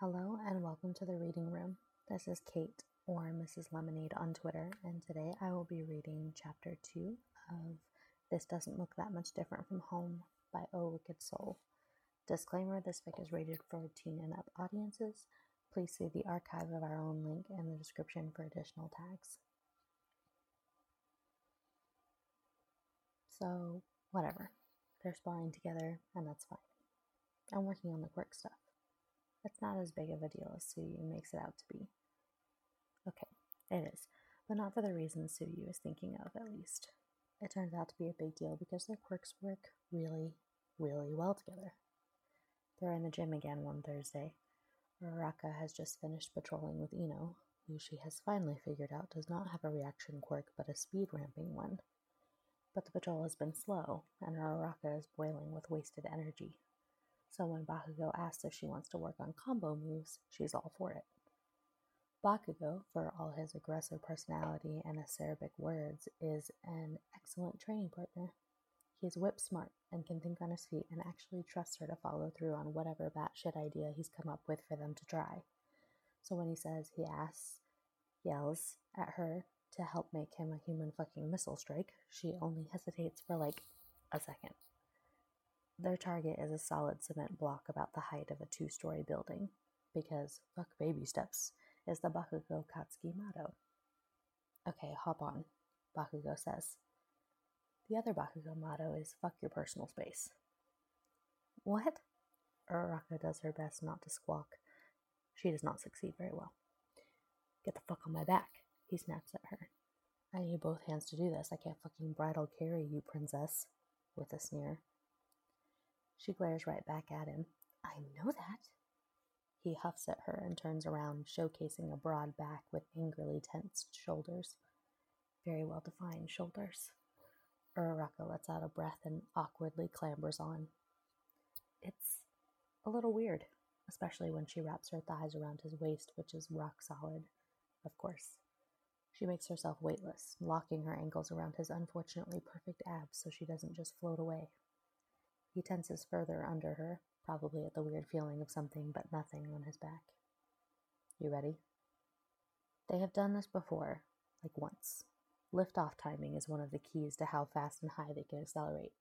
Hello and welcome to the reading room. This is Kate or Mrs. Lemonade on Twitter, and today I will be reading chapter 2 of This Doesn't Look That Much Different from Home by O Wicked Soul. Disclaimer this book is rated for teen and up audiences. Please see the archive of our own link in the description for additional tags. So, whatever. They're sparring together, and that's fine. I'm working on the quirk stuff. It's not as big of a deal as Tsuyu makes it out to be. Okay, it is, but not for the reasons Tsuyu is thinking of, at least. It turns out to be a big deal because their quirks work really, really well together. They're in the gym again one Thursday. Uraraka has just finished patrolling with Ino, who she has finally figured out does not have a reaction quirk but a speed ramping one. But the patrol has been slow, and Uraraka is boiling with wasted energy. So when Bakugo asks if she wants to work on combo moves, she's all for it. Bakugo, for all his aggressive personality and acerbic words, is an excellent training partner. He's whip smart and can think on his feet and actually trusts her to follow through on whatever batshit idea he's come up with for them to try. So when he says he asks, yells at her to help make him a human fucking missile strike, she only hesitates for like a second. Their target is a solid cement block about the height of a two story building, because fuck baby steps is the Bakugo Katsuki motto. Okay, hop on, Bakugo says. The other Bakugo motto is fuck your personal space. What? Uraraka does her best not to squawk. She does not succeed very well. Get the fuck on my back, he snaps at her. I need both hands to do this. I can't fucking bridal carry you, princess, with a sneer. She glares right back at him. I know that. He huffs at her and turns around, showcasing a broad back with angrily tensed shoulders. Very well defined shoulders. Uraraka lets out a breath and awkwardly clambers on. It's a little weird, especially when she wraps her thighs around his waist, which is rock solid, of course. She makes herself weightless, locking her ankles around his unfortunately perfect abs so she doesn't just float away. He tenses further under her, probably at the weird feeling of something but nothing on his back. You ready? They have done this before, like once. Lift-off timing is one of the keys to how fast and high they can accelerate.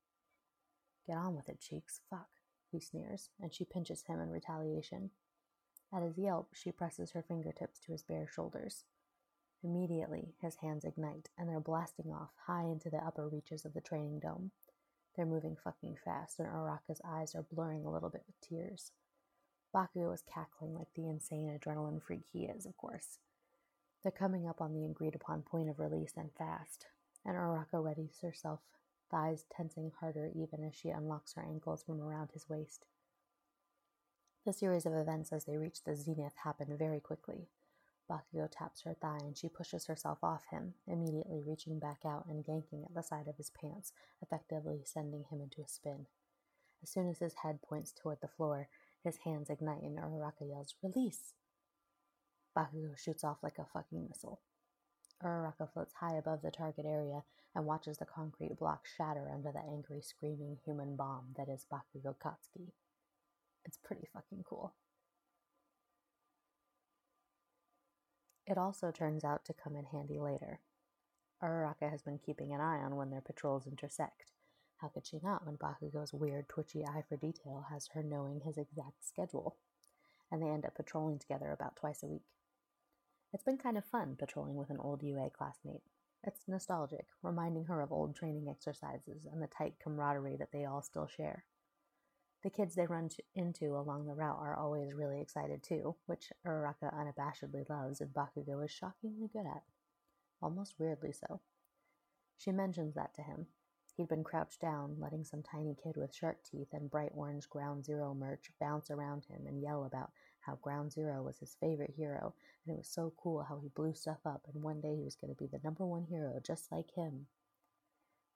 Get on with it, cheeks. Fuck, he sneers, and she pinches him in retaliation. At his yelp, she presses her fingertips to his bare shoulders. Immediately, his hands ignite, and they're blasting off high into the upper reaches of the training dome. They're moving fucking fast, and Araka's eyes are blurring a little bit with tears. Bakugo is cackling like the insane adrenaline freak he is, of course. They're coming up on the agreed upon point of release and fast, and Araka readies herself, thighs tensing harder even as she unlocks her ankles from around his waist. The series of events as they reach the zenith happen very quickly. Bakugo taps her thigh and she pushes herself off him, immediately reaching back out and yanking at the side of his pants, effectively sending him into a spin. As soon as his head points toward the floor, his hands ignite and Uraraka yells, Release! Bakugo shoots off like a fucking missile. Uraraka floats high above the target area and watches the concrete block shatter under the angry, screaming human bomb that is Bakugo Katsuki. It's pretty fucking cool. It also turns out to come in handy later. Uraraka has been keeping an eye on when their patrols intersect. How could she not when Bakugo's weird, twitchy eye for detail has her knowing his exact schedule? And they end up patrolling together about twice a week. It's been kind of fun patrolling with an old UA classmate. It's nostalgic, reminding her of old training exercises and the tight camaraderie that they all still share. The kids they run into along the route are always really excited too, which Uraraka unabashedly loves and Bakugo is shockingly good at. Almost weirdly so. She mentions that to him. He'd been crouched down, letting some tiny kid with shark teeth and bright orange Ground Zero merch bounce around him and yell about how Ground Zero was his favorite hero, and it was so cool how he blew stuff up, and one day he was going to be the number one hero just like him.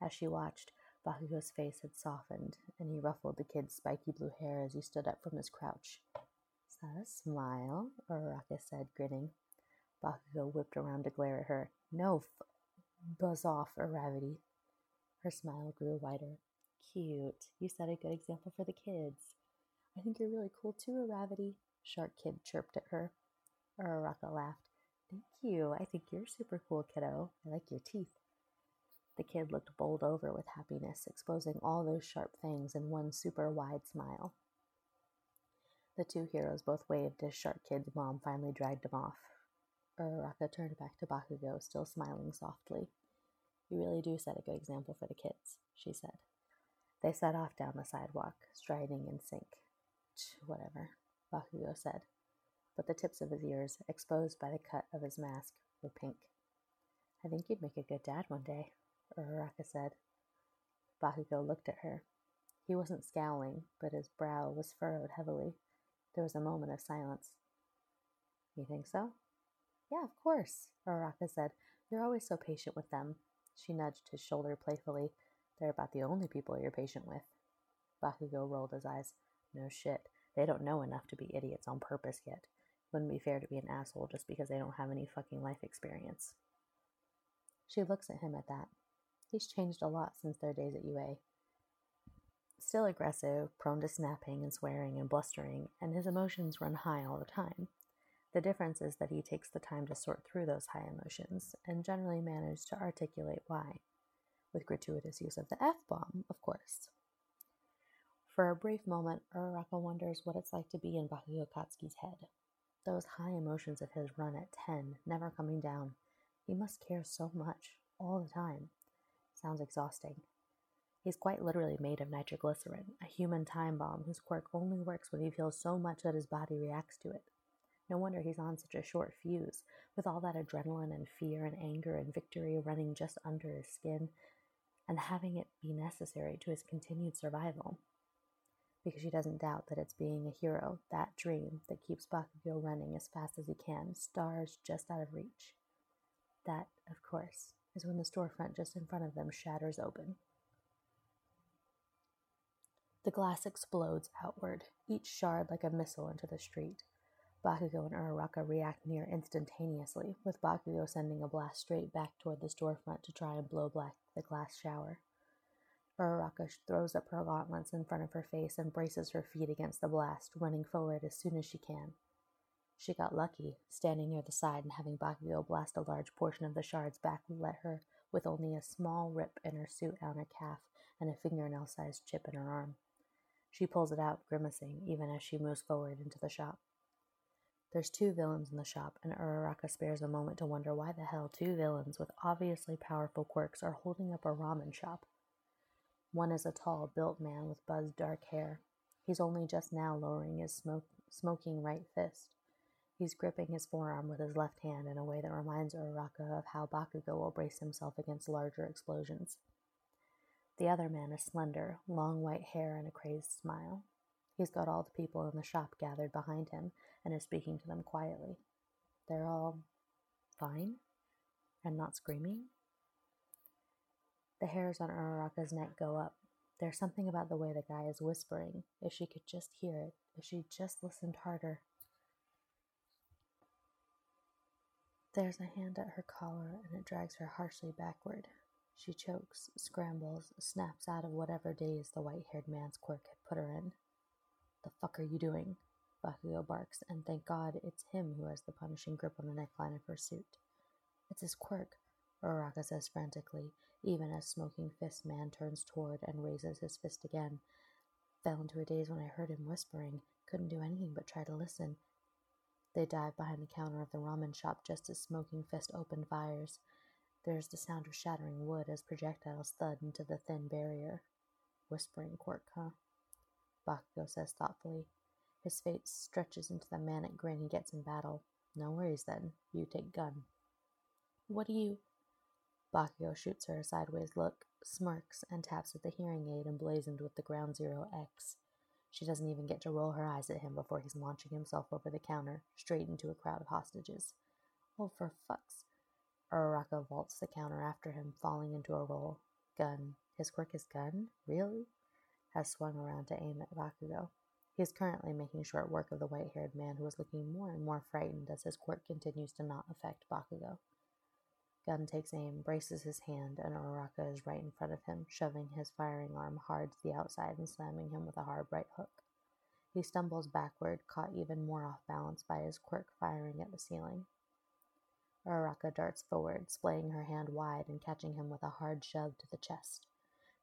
As she watched, Bakugo's face had softened, and he ruffled the kid's spiky blue hair as he stood up from his crouch. Is that a smile? Uraraka said, grinning. Bakugo whipped around to glare at her. No, f- buzz off, Uravity. Her smile grew wider. Cute. You set a good example for the kids. I think you're really cool too, Uravity. Shark Kid chirped at her. Uraraka laughed. Thank you. I think you're super cool, kiddo. I like your teeth. The kid looked bowled over with happiness, exposing all those sharp fangs in one super wide smile. The two heroes both waved as Shark Kid's mom finally dragged him off. Uraraka turned back to Bakugo, still smiling softly. You really do set a good example for the kids, she said. They set off down the sidewalk, striding in sync. Whatever, Bakugo said, but the tips of his ears, exposed by the cut of his mask, were pink. I think you'd make a good dad one day, Uraraka said. Bakugo looked at her. He wasn't scowling, but his brow was furrowed heavily. There was a moment of silence. You think so? Yeah, of course, Uraraka said. You're always so patient with them. She nudged his shoulder playfully. They're about the only people you're patient with. Bakugo rolled his eyes. No shit. They don't know enough to be idiots on purpose yet. Wouldn't be fair to be an asshole just because they don't have any fucking life experience. She looks at him at that. He's changed a lot since their days at UA still aggressive, prone to snapping and swearing and blustering, and his emotions run high all the time. The difference is that he takes the time to sort through those high emotions and generally manages to articulate why, with gratuitous use of the F bomb, of course. For a brief moment, Uraraka wonders what it's like to be in Bakugo Katsuki's head. Those high emotions of his run at 10, never coming down. He must care so much, all the time. Sounds exhausting. He's quite literally made of nitroglycerin, a human time bomb whose quirk only works when he feels so much that his body reacts to it. No wonder he's on such a short fuse, with all that adrenaline and fear and anger and victory running just under his skin, and having it be necessary to his continued survival. Because she doesn't doubt that it's being a hero, that dream that keeps Bakugo running as fast as he can, stars just out of reach. That, of course, is when the storefront just in front of them shatters open. The glass explodes outward, each shard like a missile into the street. Bakugo and Uraraka react near instantaneously, with Bakugo sending a blast straight back toward the storefront to try and blow back the glass shower. Uraraka throws up her gauntlets in front of her face and braces her feet against the blast, running forward as soon as she can. She got lucky, standing near the side and having Bakugo blast a large portion of the shards back let her with only a small rip in her suit on her calf and a fingernail sized chip in her arm. She pulls it out, grimacing, even as she moves forward into the shop. There's two villains in the shop, and Uraraka spares a moment to wonder why the hell two villains with obviously powerful quirks are holding up a ramen shop. One is a tall, built man with buzzed dark hair. He's only just now lowering his smoke, smoking right fist. He's gripping his forearm with his left hand in a way that reminds Uraraka of how Bakugo will brace himself against larger explosions. The other man is slender, long white hair, and a crazed smile. He's got all the people in the shop gathered behind him and is speaking to them quietly. They're all fine and not screaming. The hairs on Uraraka's neck go up. There's something about the way the guy is whispering. If she could just hear it, if she just listened harder. There's a hand at her collar and it drags her harshly backward. She chokes, scrambles, snaps out of whatever daze the white haired man's quirk had put her in. The fuck are you doing? Bakugo barks, and thank God it's him who has the punishing grip on the neckline of her suit. It's his quirk, Uraraka says frantically, even as Smoking Fist Man turns toward and raises his fist again. Fell into a daze when I heard him whispering, couldn't do anything but try to listen. They dive behind the counter of the ramen shop just as Smoking Fist opened fires. There's the sound of shattering wood as projectiles thud into the thin barrier. Whispering quirk, huh? Bakugo says thoughtfully. His face stretches into the manic grin he gets in battle. No worries then. You take gun. What do you. Bakugo shoots her a sideways look, smirks, and taps at the hearing aid emblazoned with the Ground Zero X. She doesn't even get to roll her eyes at him before he's launching himself over the counter, straight into a crowd of hostages. Oh, for fuck's Uraraka vaults the counter after him, falling into a roll. Gun. His quickest gun? Really? Has swung around to aim at Bakugo. He is currently making short work of the white haired man who is looking more and more frightened as his quirk continues to not affect Bakugo. Gun takes aim, braces his hand, and Uraraka is right in front of him, shoving his firing arm hard to the outside and slamming him with a hard right hook. He stumbles backward, caught even more off balance by his quirk firing at the ceiling. Uraraka darts forward, splaying her hand wide and catching him with a hard shove to the chest.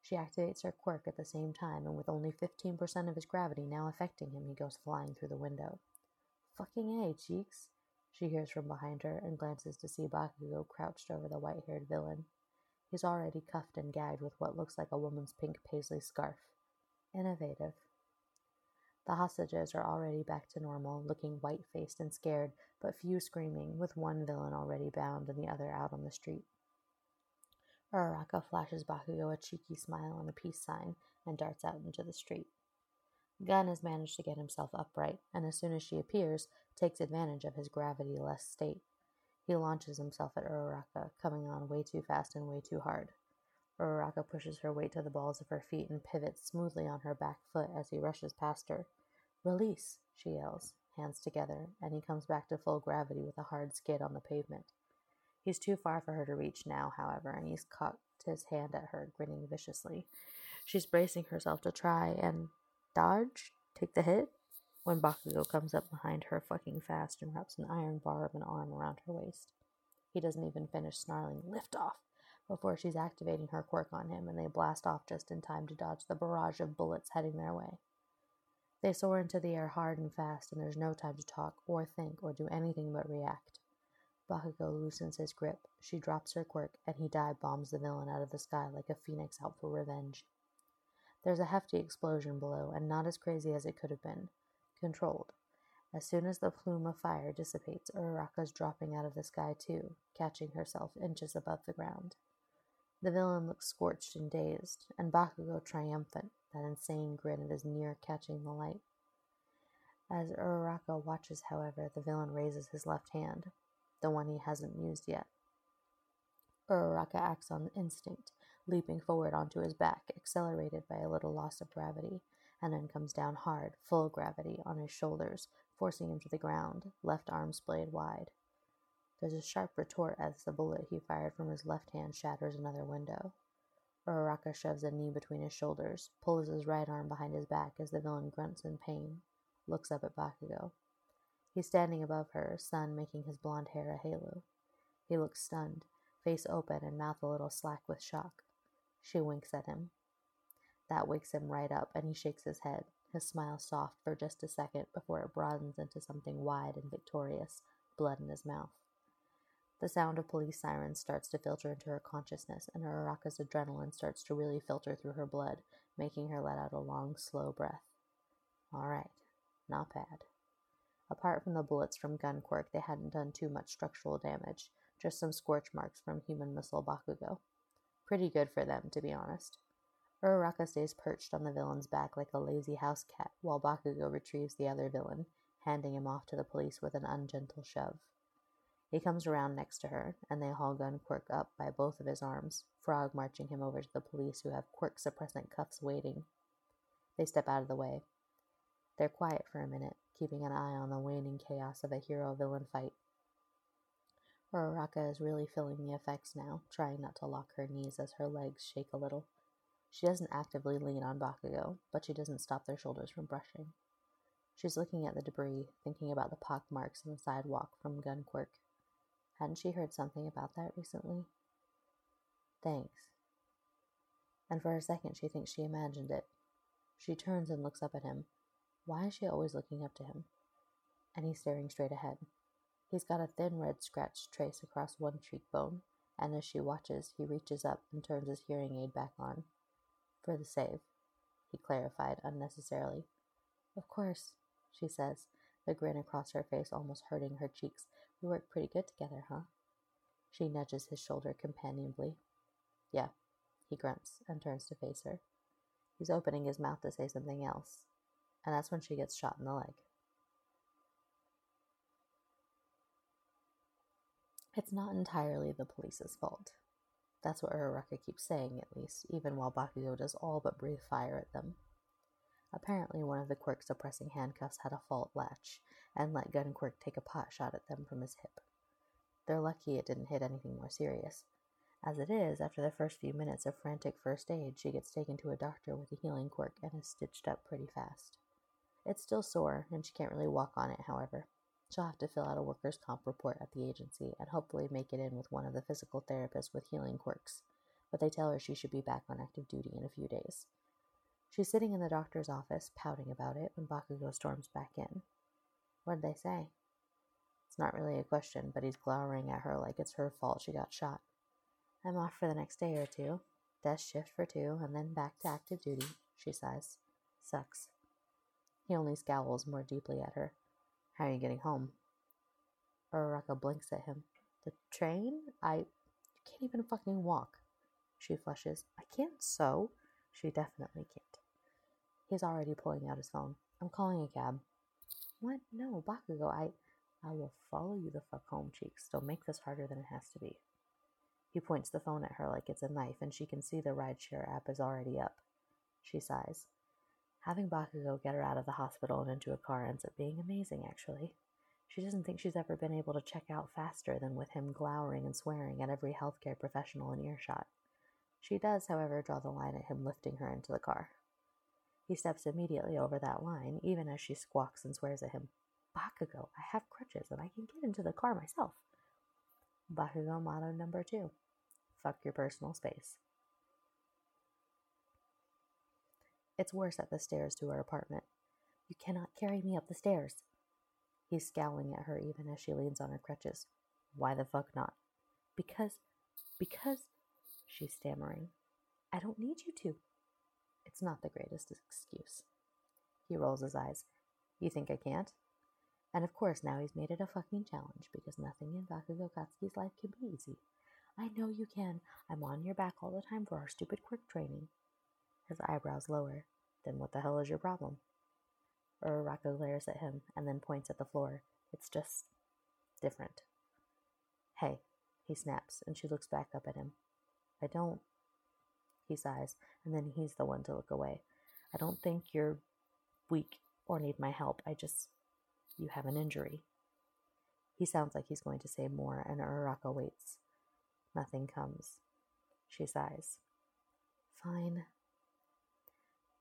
She activates her quirk at the same time, and with only 15% of his gravity now affecting him, he goes flying through the window. Fucking A, cheeks, she hears from behind her and glances to see Bakugo crouched over the white haired villain. He's already cuffed and gagged with what looks like a woman's pink paisley scarf. Innovative. The hostages are already back to normal, looking white faced and scared, but few screaming, with one villain already bound and the other out on the street. Uraraka flashes Bakugo a cheeky smile and a peace sign and darts out into the street. Gun has managed to get himself upright, and as soon as she appears, takes advantage of his gravity-less state. He launches himself at Uraraka, coming on way too fast and way too hard. Uraraka pushes her weight to the balls of her feet and pivots smoothly on her back foot as he rushes past her. Release, she yells, hands together, and he comes back to full gravity with a hard skid on the pavement. He's too far for her to reach now, however, and he's cocked his hand at her, grinning viciously. She's bracing herself to try and dodge, take the hit, when Bakugo comes up behind her fucking fast and wraps an iron bar of an arm around her waist. He doesn't even finish snarling, lift off, before she's activating her quirk on him, and they blast off just in time to dodge the barrage of bullets heading their way. They soar into the air hard and fast, and there's no time to talk or think or do anything but react. Bakugo loosens his grip, she drops her quirk, and he dive bombs the villain out of the sky like a phoenix out for revenge. There's a hefty explosion below, and not as crazy as it could have been. Controlled. As soon as the plume of fire dissipates, Uraraka's dropping out of the sky too, catching herself inches above the ground. The villain looks scorched and dazed, and Bakugo triumphant, that insane grin of his near catching the light. As Uraraka watches, however, the villain raises his left hand, the one he hasn't used yet. Uraraka acts on instinct, leaping forward onto his back, accelerated by a little loss of gravity, and then comes down hard, full gravity, on his shoulders, forcing him to the ground, left arm splayed wide. There's a sharp retort as the bullet he fired from his left hand shatters another window. Uraraka shoves a knee between his shoulders, pulls his right arm behind his back as the villain grunts in pain, looks up at Bakugo. He's standing above her, sun making his blond hair a halo. He looks stunned, face open and mouth a little slack with shock. She winks at him. That wakes him right up, and he shakes his head, his smile soft for just a second before it broadens into something wide and victorious, blood in his mouth. The sound of police sirens starts to filter into her consciousness, and Uraraka's adrenaline starts to really filter through her blood, making her let out a long, slow breath. All right, not bad. Apart from the bullets from gun quirk, they hadn't done too much structural damage, just some scorch marks from human missile Bakugo. Pretty good for them, to be honest. Uraraka stays perched on the villain's back like a lazy house cat, while Bakugo retrieves the other villain, handing him off to the police with an ungentle shove. He comes around next to her, and they haul Gun Quirk up by both of his arms, Frog marching him over to the police who have quirk suppressant cuffs waiting. They step out of the way. They're quiet for a minute, keeping an eye on the waning chaos of a hero villain fight. Uraraka is really feeling the effects now, trying not to lock her knees as her legs shake a little. She doesn't actively lean on Bakugo, but she doesn't stop their shoulders from brushing. She's looking at the debris, thinking about the pock marks in the sidewalk from Gun Quirk. Hadn't she heard something about that recently? Thanks. And for a second, she thinks she imagined it. She turns and looks up at him. Why is she always looking up to him? And he's staring straight ahead. He's got a thin red scratch trace across one cheekbone, and as she watches, he reaches up and turns his hearing aid back on. For the save, he clarified unnecessarily. Of course, she says, the grin across her face almost hurting her cheeks we work pretty good together, huh? She nudges his shoulder companionably. Yeah, he grunts and turns to face her. He's opening his mouth to say something else, and that's when she gets shot in the leg. It's not entirely the police's fault. That's what Uraraka keeps saying, at least, even while Bakugo does all but breathe fire at them. Apparently, one of the quirk suppressing handcuffs had a fault latch, and let Gun Quirk take a pot shot at them from his hip. They're lucky it didn't hit anything more serious. As it is, after the first few minutes of frantic first aid, she gets taken to a doctor with a healing quirk and is stitched up pretty fast. It's still sore, and she can't really walk on it, however. She'll have to fill out a workers' comp report at the agency and hopefully make it in with one of the physical therapists with healing quirks, but they tell her she should be back on active duty in a few days. She's sitting in the doctor's office, pouting about it, when Bakugo storms back in. What'd they say? It's not really a question, but he's glowering at her like it's her fault she got shot. I'm off for the next day or two. Desk shift for two, and then back to active duty, she sighs. Sucks. He only scowls more deeply at her. How are you getting home? Uraraka blinks at him. The train? I. You can't even fucking walk. She flushes. I can't sew. She definitely can't. He's already pulling out his phone. I'm calling a cab. What? No, Bakugo, I. I will follow you the fuck home, Cheeks. Don't make this harder than it has to be. He points the phone at her like it's a knife, and she can see the rideshare app is already up. She sighs. Having Bakugo get her out of the hospital and into a car ends up being amazing, actually. She doesn't think she's ever been able to check out faster than with him glowering and swearing at every healthcare professional in earshot. She does, however, draw the line at him lifting her into the car. He steps immediately over that line, even as she squawks and swears at him. Bakugo, I have crutches and I can get into the car myself. Bakugo motto number two fuck your personal space. It's worse at the stairs to her apartment. You cannot carry me up the stairs. He's scowling at her even as she leans on her crutches. Why the fuck not? Because, because, she's stammering. I don't need you to. It's not the greatest excuse. He rolls his eyes. You think I can't? And of course, now he's made it a fucking challenge because nothing in Bakugo life can be easy. I know you can. I'm on your back all the time for our stupid quirk training. His eyebrows lower. Then what the hell is your problem? Uraraka glares at him and then points at the floor. It's just different. Hey, he snaps, and she looks back up at him. I don't. He sighs, and then he's the one to look away. I don't think you're weak or need my help. I just. You have an injury. He sounds like he's going to say more, and Uraraka waits. Nothing comes. She sighs. Fine,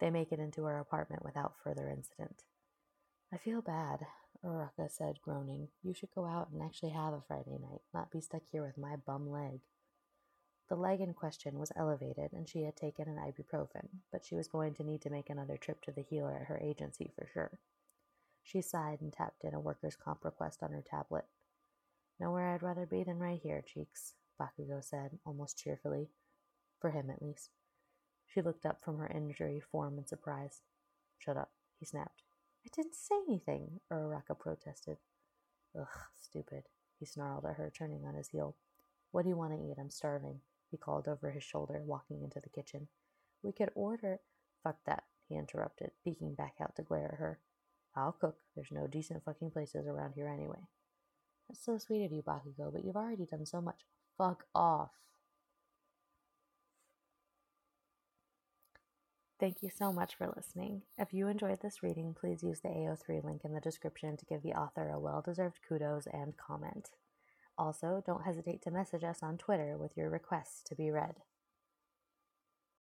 they make it into her apartment without further incident. I feel bad, Uraraka said, groaning. You should go out and actually have a Friday night, not be stuck here with my bum leg. The leg in question was elevated, and she had taken an ibuprofen, but she was going to need to make another trip to the healer at her agency for sure. She sighed and tapped in a workers' comp request on her tablet. Nowhere I'd rather be than right here, Cheeks, Bakugo said, almost cheerfully. For him, at least. She looked up from her injury form in surprise. Shut up, he snapped. I didn't say anything, Uraraka protested. Ugh, stupid, he snarled at her, turning on his heel. What do you want to eat? I'm starving, he called over his shoulder, walking into the kitchen. We could order. Fuck that, he interrupted, peeking back out to glare at her. I'll cook. There's no decent fucking places around here anyway. That's so sweet of you, Bakugo, but you've already done so much. Fuck off. Thank you so much for listening. If you enjoyed this reading, please use the AO3 link in the description to give the author a well deserved kudos and comment. Also, don't hesitate to message us on Twitter with your requests to be read.